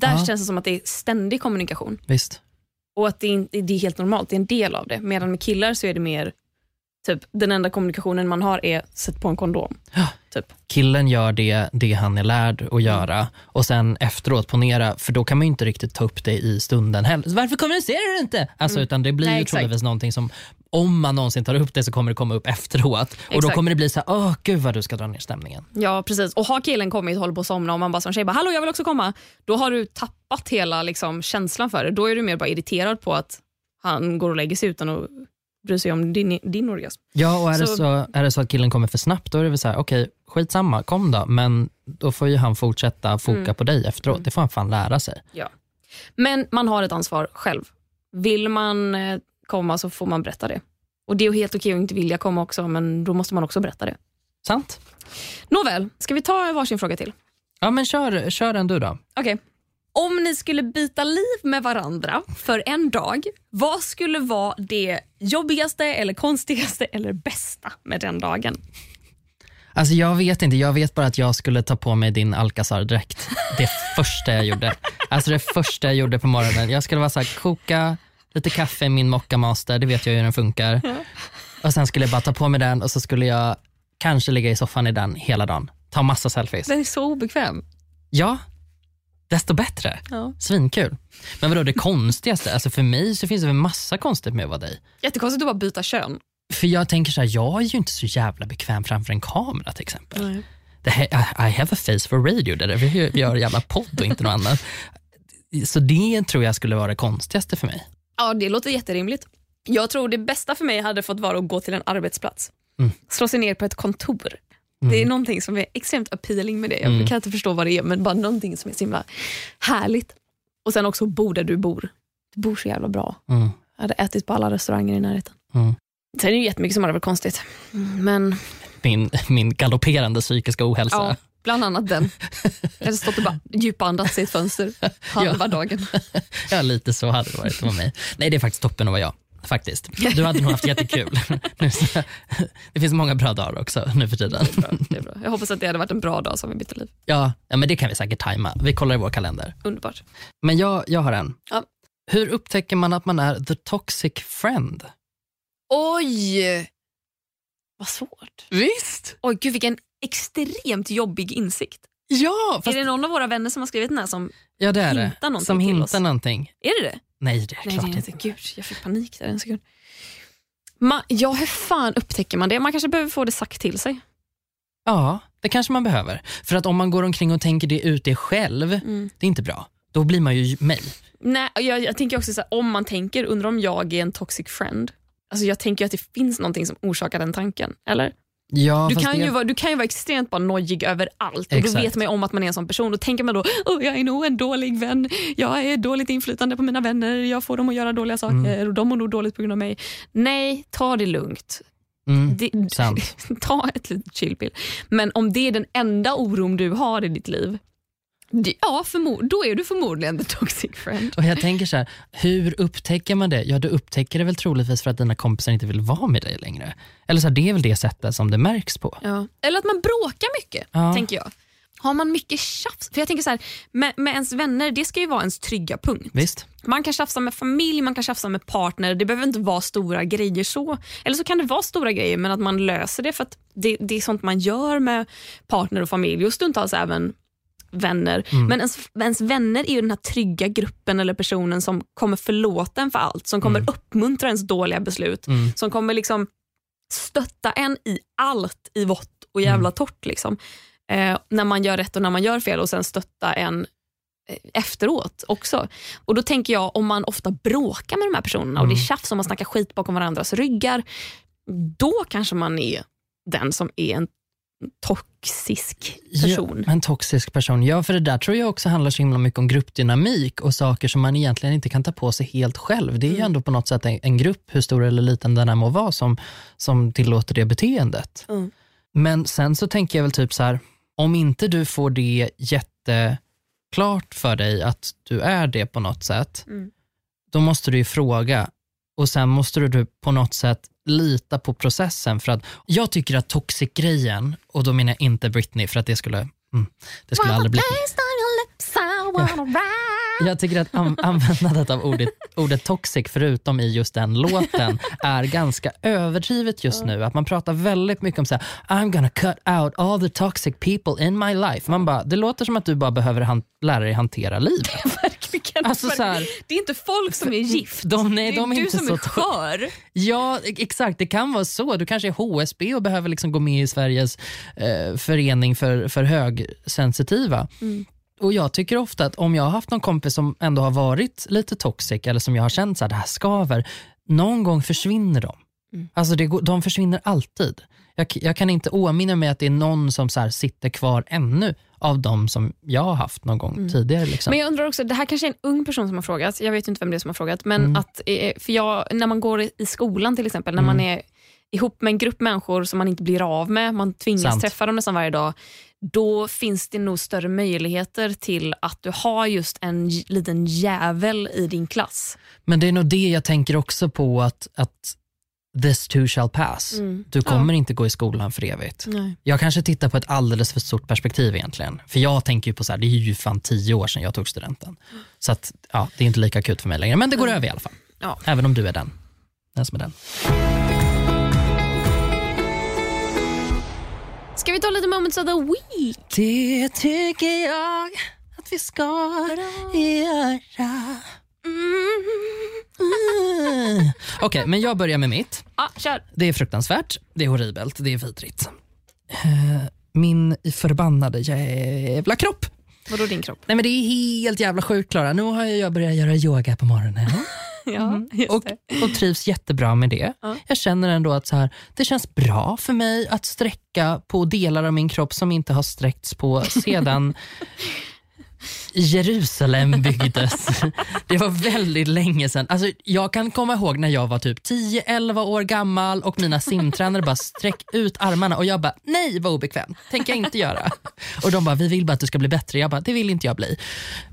Där Ja. känns det som att det är ständig kommunikation visst. och att det är, det är helt normalt. Det är en del av det. Medan med killar så är det mer typ den enda kommunikationen man har är sätt på en kondom. Ja. Typ. killen gör det, det han är lärd att göra och sen efteråt ponera, för då kan man ju inte riktigt ta upp det i stunden heller. Så Varför kommunicerar du inte? Alltså, utan det blir Nej, ju troligtvis någonting som, om man någonsin tar upp det så kommer det komma upp efteråt. Och då Exakt. kommer det bli så här, åh gud vad du ska dra ner stämningen. Ja, precis. Och har killen kommit och håller på att somna och man bara som tjej bara, hallå jag vill också komma. Då har du tappat hela liksom, känslan för det. Då är du mer bara irriterad på att han går och lägger sig utan att bry sig om din, din orgasm. Ja, och är, det Så- så, är det så att killen kommer för snabbt, då är det väl så här, okej, skitsamma, kom då. Men då får ju han fortsätta foka Mm. på dig efteråt. Det får han fan lära sig. Ja. Men man har ett ansvar själv. Vill man eh, komma så får man berätta det. Och Det är helt okej att inte vilja komma också, men då måste man också berätta det. Sant? Nåväl, ska vi ta varsin fråga till? Ja, men kör, kör en du då. Okej. Om ni skulle byta liv med varandra för en dag, vad skulle vara det jobbigaste, eller konstigaste eller bästa med den dagen? Alltså jag vet inte, jag vet bara att jag skulle ta på mig din Alcazar-dräkt. Det första jag gjorde. Alltså det första jag gjorde på morgonen. Jag skulle vara så här, koka lite kaffe i min Mocca Master, det vet jag hur den funkar. Och Sen skulle jag bara ta på mig den och så skulle jag kanske ligga i soffan i den hela dagen. Ta massa selfies. Den är så obekväm. Ja, desto bättre. Ja. Svinkul. Men vadå det konstigaste? Alltså för mig så finns det väl massa konstigt med att vara dig. Jättekonstigt att bara byta kön. För jag tänker så här, jag är ju inte så jävla bekväm framför en kamera till exempel. Det här, I, I have a face for radio, det är därför jag gör jävla podd och inte något annat. Så det tror jag skulle vara det konstigaste för mig. Ja, det låter jätterimligt. Jag tror det bästa för mig hade fått vara att gå till en arbetsplats. Mm. Slå sig ner på ett kontor. Det är någonting som är extremt appealing med det. Jag Mm. kan inte förstå vad det är, men bara någonting som är så himla härligt. Och sen också bo där du bor. Du bor så jävla bra. Mm. Jag hade ätit på alla restauranger i närheten. Mm. Sen är det ju jättemycket som hade varit konstigt. Mm, Men Min, min galopperande psykiska ohälsa. ja, bland annat den. Hade stått och bara djupandats i ett fönster halva dagen. Ja, lite så hade det varit med mig. Nej, det är faktiskt toppen att vara jag. Faktiskt. Du hade nog haft jättekul. Det finns många bra dagar också nu för tiden. Bra, det är bra. Jag hoppas att det hade varit en bra dag som vi bytte liv. Ja, ja men det kan vi säkert tajma. Vi kollar i vår kalender. Underbart. Men jag, jag har en. Ja. Hur upptäcker man att man är the toxic friend? Oj! Vad svårt. Visst. Oj, gud vilken extremt jobbig insikt. Ja, Är det någon av våra vänner som har skrivit den här som... ja det är det. hintar någonting Som till hintar oss? någonting. Är det det? Nej, det är Nej, klart det är inte. inte. Gud, jag fick panik där en sekund. Ma, ja, hur fan upptäcker man det? Man kanske behöver få det sagt till sig. Ja, det kanske man behöver. För att om man går omkring och tänker det ut det själv, det är inte bra. Då blir man ju mig. Nej, jag, jag tänker också så här, om man tänker, undrar om jag är en toxic friend? Alltså jag tänker att det finns någonting som orsakar den tanken. Eller? Ja, Du kan, det, ju vara, du kan ju vara extremt bara nojig över allt och Exakt. då vet man ju om att man är en sån person. Då tänker man då, oh, jag är nog en dålig vän, jag är dåligt inflytande på mina vänner, jag får dem att göra dåliga saker Mm. och de mår nog dåligt på grund av mig. Nej, ta det lugnt. mm, Det, ta ett litet chillpill. Men om det är den enda oron du har i ditt liv, Ja, då är du förmodligen the toxic friend. Och jag tänker så här, hur upptäcker man det? Ja, du upptäcker det väl troligtvis för att dina kompisar inte vill vara med dig längre. Eller så här, det är väl det sättet som det märks på. Ja. Eller att man bråkar mycket, Ja. tänker jag. Har man mycket tjafs, för jag tänker så här, med, med ens vänner, det ska ju vara ens trygga punkt. Visst? Man kan tjafsa med familj, man kan tjafsa med partner. Det behöver inte vara stora grejer så. Eller så kan det vara stora grejer men att man löser det för att det, det är sånt man gör med partner och familj och stundtals även vänner. Men ens, ens vänner är ju den här trygga gruppen eller personen som kommer förlåta en för allt, som kommer uppmuntra ens dåliga beslut, som kommer liksom stötta en i allt i vått och jävla torrt. Liksom. Eh, när man gör rätt och när man gör fel och sen stötta en eh, efteråt också. Och Då tänker jag om man ofta bråkar med de här personerna och det är tjafs och man snackar skit bakom varandras ryggar, då kanske man är den som är en toxisk person. Ja, en toxisk person. Ja, för det där tror jag också handlar så himla mycket om gruppdynamik och saker som man egentligen inte kan ta på sig helt själv. Det är ju ändå på något sätt en, en grupp, hur stor eller liten den än må vara, som, som tillåter det beteendet. Mm. Men sen så tänker jag väl typ så här, om inte du får det jätteklart för dig att du är det på något sätt, Mm. då måste du ju fråga och sen måste du på något sätt lita på processen. För att jag tycker att toxic-grejen, och då menar jag inte Britney för att det skulle, mm, det skulle aldrig bli jag tycker att an- användandet av ordet, ordet toxic, förutom i just den låten, är ganska överdrivet just nu. Att man pratar väldigt mycket om så här, I'm gonna cut out all the toxic people in my life. Man bara, det låter som att du bara behöver lära dig hantera livet. Verkligen. Alltså så här- det är inte folk som är gift. De, nej, det är de är du inte som så är skör. Ja, e- exakt. Det kan vara så. Du kanske är HSB och behöver liksom gå med i Sveriges eh, förening för, för högsensitiva. Och Jag tycker ofta att om jag har haft någon kompis som ändå har varit lite toxic eller som jag har känt så här, det här skaver, någon gång försvinner de. Alltså det, de försvinner alltid. Jag, jag kan inte åminna mig att det är någon som så här sitter kvar ännu av de som jag har haft någon gång tidigare. Liksom. Men jag undrar också, det här kanske är en ung person som har frågat, jag vet inte vem det är som har frågat, men Mm. att, eh, för jag, när man går i skolan till exempel, när man Mm. är ihop med en grupp människor som man inte blir av med, man tvingas Sant. träffa dem nästan varje dag, då finns det nog större möjligheter till att du har just en liten jävel i din klass. Men det är nog det jag tänker också på att, att this too shall pass. Mm. Du kommer inte gå i skolan för evigt. Nej. Jag kanske tittar på ett alldeles för stort perspektiv egentligen. För jag tänker ju på så här, det är ju fan tio år sedan jag tog studenten. Så att, ja, det är inte lika akut för mig längre. Men det går över i alla fall. Ja. Även om du är den. Den som är den. Ska vi ta lite moments of the week? Det tycker jag att vi ska göra. Mm. Okej, men jag börjar med mitt. Ja, kör. Det är fruktansvärt, det är horribelt, det är vidrigt. Eh, Min förbannade jävla kropp. Vadå din kropp? Nej men Det är helt jävla sjukt Klara. Nu har jag börjat göra yoga på morgonen Ja, just och, det. och trivs jättebra med det. Ja. Jag känner ändå att så här, det känns bra för mig att sträcka på delar av min kropp som inte har sträckts på sedan Jerusalem byggdes. Det var väldigt länge sedan. Alltså, jag kan komma ihåg när jag var typ 10-11 år gammal och mina simtränare bara sträck ut armarna och jag bara nej vad obekvämt, tänker jag inte göra. Och de bara vi vill bara att du ska bli bättre. Jag bara det vill inte jag bli.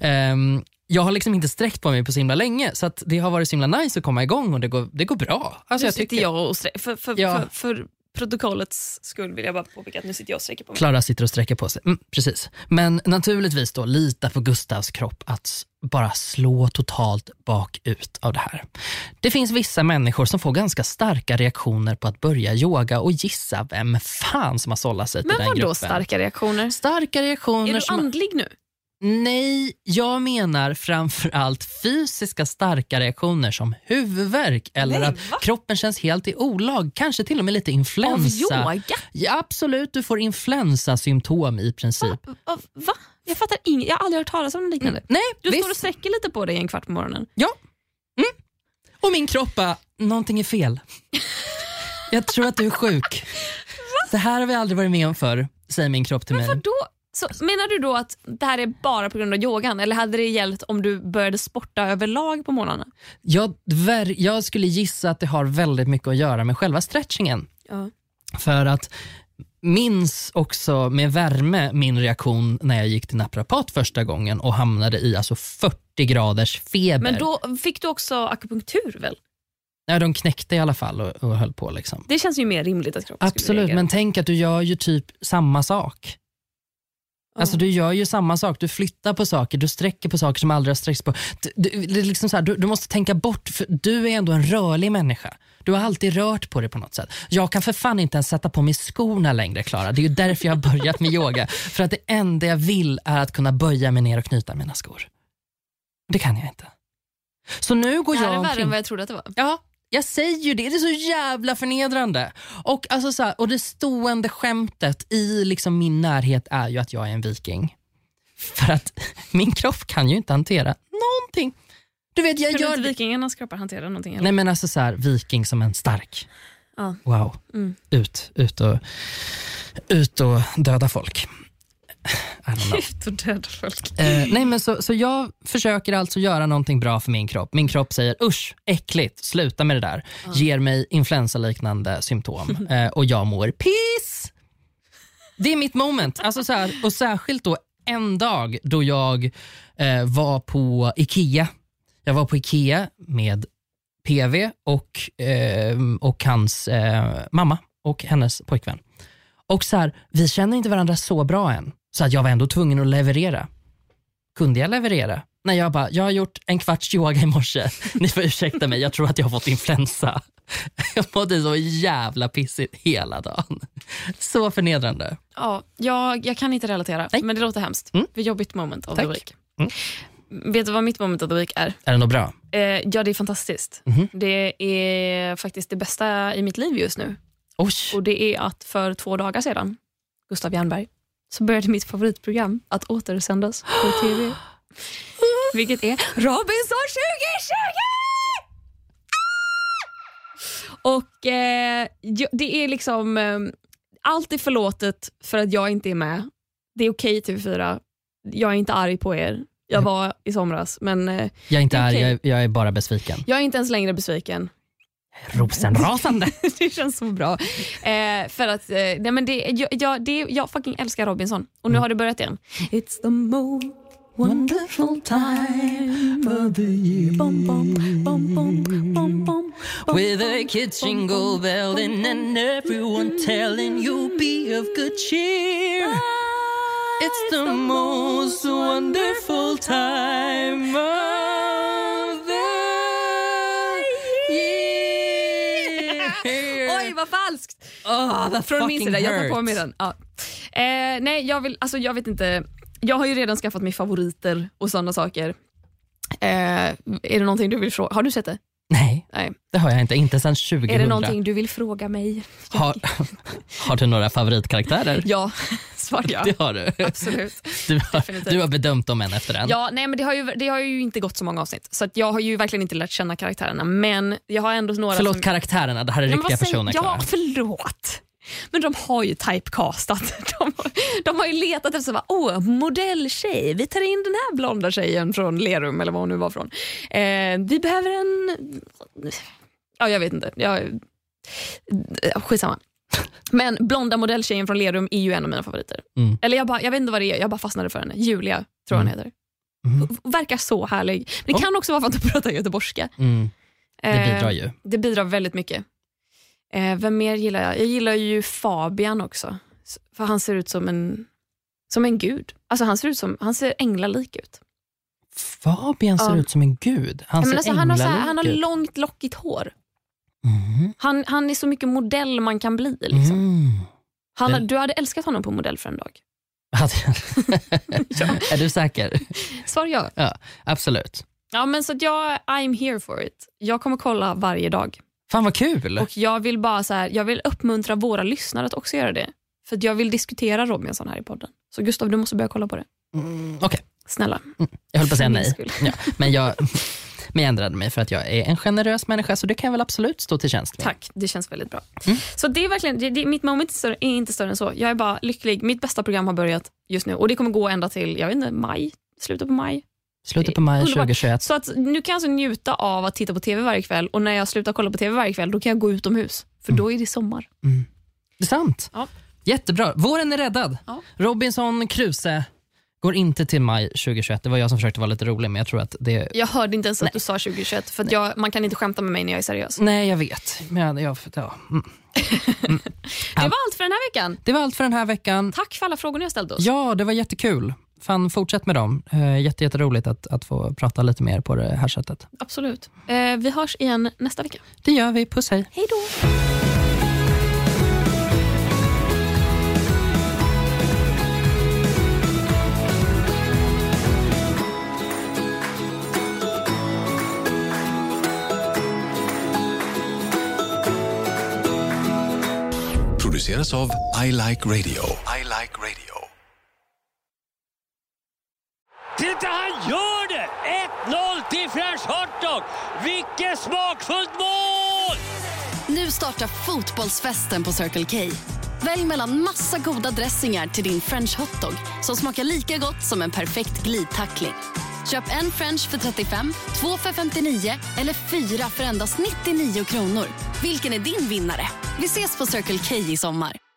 Ehm, jag har liksom inte sträckt på mig på så himla länge så att det har varit så himla nice att komma igång och det går, det går bra. Alltså, Nu jag sitter tycker, jag och strä- för, för, Ja. för, för protokollets skull vill jag bara påpeka att nu sitter jag och sträcker på mig. Klara sitter och sträcker på sig. Mm, precis. Men naturligtvis då lita på Gustavs kropp att bara slå totalt bakut av det här. Det finns vissa människor som får ganska starka reaktioner på att börja yoga och gissa vem fan som har sållat sig till Men den vad då gruppen. starka reaktioner? Starka reaktioner Är du andlig nu? Nej, jag menar framför allt fysiska starka reaktioner som huvudvärk eller Nej, att va? kroppen känns helt i olag. Kanske till och med lite Av influensa. yoga? Ja, absolut, du får influensasymptom i princip. Va? Va? Jag fattar inget. Jag har aldrig hört talas om något liknande. Nej, Du visst. står och sträcker lite på dig en kvart på morgonen. Ja. Mm. Och min kropp bara, någonting är fel. Jag tror att du är sjuk. Det här har vi aldrig varit med om förr, säger min kropp till mig. Vadå? Så, menar du då att det här är bara på grund av yogan eller hade det gällt om du började sporta överlag på morgnarna? Jag, jag skulle gissa att det har väldigt mycket att göra med själva stretchingen. Ja. För att minns också med värme min reaktion när jag gick till naprapat första gången och hamnade i alltså 40 graders feber. Men då fick du också akupunktur väl? ja, de knäckte i alla fall och, och höll på. Liksom. Det känns ju mer rimligt att kroppen Absolut, men tänk att du gör ju typ samma sak. Alltså du gör ju samma sak, du flyttar på saker, du sträcker på saker som aldrig har sträckts på. Du, du, det är liksom så här, du, du måste tänka bort, för du är ändå en rörlig människa. Du har alltid rört på dig på något sätt. Jag kan för fan inte ens sätta på mig skorna längre Klara. Det är ju därför jag har börjat med yoga. För att det enda jag vill är att kunna böja mig ner och knyta mina skor. Det kan jag inte. Så nu går Det här jag är värre omkring... än vad jag trodde att det var. Ja, jag säger ju det. Det är så jävla förnedrande. Och, alltså så här, och det stående skämtet i liksom min närhet är ju att jag är en viking. För att min kropp kan ju inte hantera någonting. Du vet, jag du gör... inte vikingarnas kroppar hanterar någonting? Eller? Nej men alltså så här, viking som en stark. Ja. Wow. Mm. Ut, ut, och, ut och döda folk. Ut och döda folk. Eh, nej, men så, så jag försöker alltså göra någonting bra för min kropp. Min kropp säger usch, äckligt, sluta med det där. Ger mig influensaliknande symptom eh, och jag mår piss. Det är mitt moment. Alltså så här, och särskilt då en dag då jag eh, var på Ikea. Jag var på Ikea med PV och, eh, och hans eh, mamma och hennes pojkvän. Och så här, Vi känner inte varandra så bra än, så att jag var ändå tvungen att leverera. Kunde jag leverera? Nej, jag bara, jag har gjort en kvarts yoga i morse. Ni får ursäkta mig, jag tror att jag har fått influensa. Jag mådde så jävla pissigt hela dagen. Så förnedrande. Ja, jag, jag kan inte relatera, Nej. men det låter hemskt. Mm. För jobbigt moment of Tack. the week. Mm. Vet du vad mitt moment of the week är? Är det något bra? Eh, ja, det är fantastiskt. Mhm. Det är faktiskt det bästa i mitt liv just nu. Oj, Och Det är att för två dagar sedan, Gustav Jernberg, så började mitt favoritprogram att återsändas på TV. Vilket är Robinson 2020! Och eh, Det är liksom... Eh, allt är förlåtet för att jag inte är med. Det är okej TV4. Jag är inte arg på er. Jag var i somras, men eh, jag är inte arg, Okej. jag, jag är bara besviken. jag är inte ens längre besviken. Rosenrasande. det känns så bra. Eh, för att, eh, nej men det, jag, jag, det, jag fucking älskar Robinson och nu har det börjat igen. It's the most wonderful time of the year. Bom, bom, bom, bom, bom, bom, bom, With a kids jingle belling and everyone telling you be of good cheer. It's the most wonderful time of vad falskt! Oh, Från min sida, jag tar på mig den. Ja. Eh, nej, jag, vill, alltså, jag vet inte. Jag har ju redan skaffat mig favoriter och sådana saker. Eh, är det någonting du vill fråga? Har du sett det? Nej, Nej. det har jag inte. Inte sedan 2000. Är det någonting du vill fråga mig? Har, har du några favoritkaraktärer? Ja, svar ja. Det har du. Absolut. Du har, Definitivt. du har bedömt dem en efter en. Ja, nej, men det, har ju, det har ju inte gått så många avsnitt, så jag har ju verkligen inte lärt känna karaktärerna. Men jag har ändå några Förlåt som... karaktärerna, det här är Nej, riktiga personer Ja, förlåt. Men de har ju typecastat. De, de har ju letat efter, bara, åh, modelltjej, vi tar in den här blonda tjejen från Lerum eller var hon nu var från. Eh, vi behöver en... Ja, jag vet inte. Jag, skitsamma. Men blonda modelltjejen från Lerum är ju en av mina favoriter. Mm. Eller jag, bara, jag vet inte vad det är, jag bara fastnade för henne. Julia, tror jag hon heter. Mm. Verkar så härlig. Men det kan också vara för att hon pratar göteborgska. Mm, det Eh, bidrar ju. det bidrar väldigt mycket. Eh, vem mer gillar jag? Jag gillar ju Fabian också. För han ser ut som en, som en gud. Alltså han ser ut som, han ser änglalik ut. Fabian ser Ja. ut som en gud. Han ser alltså, han, har så här, han har långt lockigt hår. Mhm. Han, han är så mycket modell man kan bli. Liksom. Mm. Han, Du hade älskat honom på modell för en dag. Hade- Är du säker? Svar ja. Ja, absolut. ja men så jag, I'm here for it. Jag kommer kolla varje dag. Fan vad kul. Och jag vill bara så här, jag vill uppmuntra våra lyssnare att också göra det. För jag vill diskutera Robinson här i podden. Så Gustav, du måste börja kolla på det. Mm, Okej, Snälla. jag höll på att säga nej. Ja, men, jag, men jag ändrade mig för att jag är en generös människa så det kan jag väl absolut stå till tjänst med. Tack, det känns väldigt bra. Mm. Så det är verkligen, det, det, Mitt moment är, större, är inte större än så. Jag är bara lycklig. Mitt bästa program har börjat just nu och det kommer gå ända till jag vet inte, maj, slutet på maj. Slutet på maj Underbart. 2021. Så att nu kan jag alltså njuta av att titta på TV varje kväll och när jag slutar kolla på TV varje kväll då kan jag gå utomhus. För då är det sommar. Det är sant. Ja. Jättebra. Våren är räddad. Ja. Robinson Crusoe går inte till maj 2021. Det var jag som försökte vara lite rolig, men jag tror att det... Jag hörde inte ens att du sa 2021 för jag, man kan inte skämta med mig när jag är seriös. Nej, jag vet. Men jag, ja. mm. Det var allt för den här veckan. Det var allt för den här veckan. Tack för alla frågor ni har ställt oss. Ja, det var jättekul. Fan, fortsätt med dem. Eh, jätte, jätteroligt att, att få prata lite mer på det här sättet. Absolut. Eh, vi hörs igen nästa vecka. Det gör vi. Puss, hej. Hej då! Produceras av I Like Radio. I Like Radio. Titta, han gör det! 1-0 till French Hotdog! Vilket smakfullt mål! Nu startar fotbollsfesten på Circle K. Välj mellan massa goda dressingar till din french hotdog som smakar lika gott som en perfekt glidtackling. Köp en french för 35, två för 59 eller fyra för endast 99 kronor. Vilken är din vinnare? Vi ses på Circle K i sommar.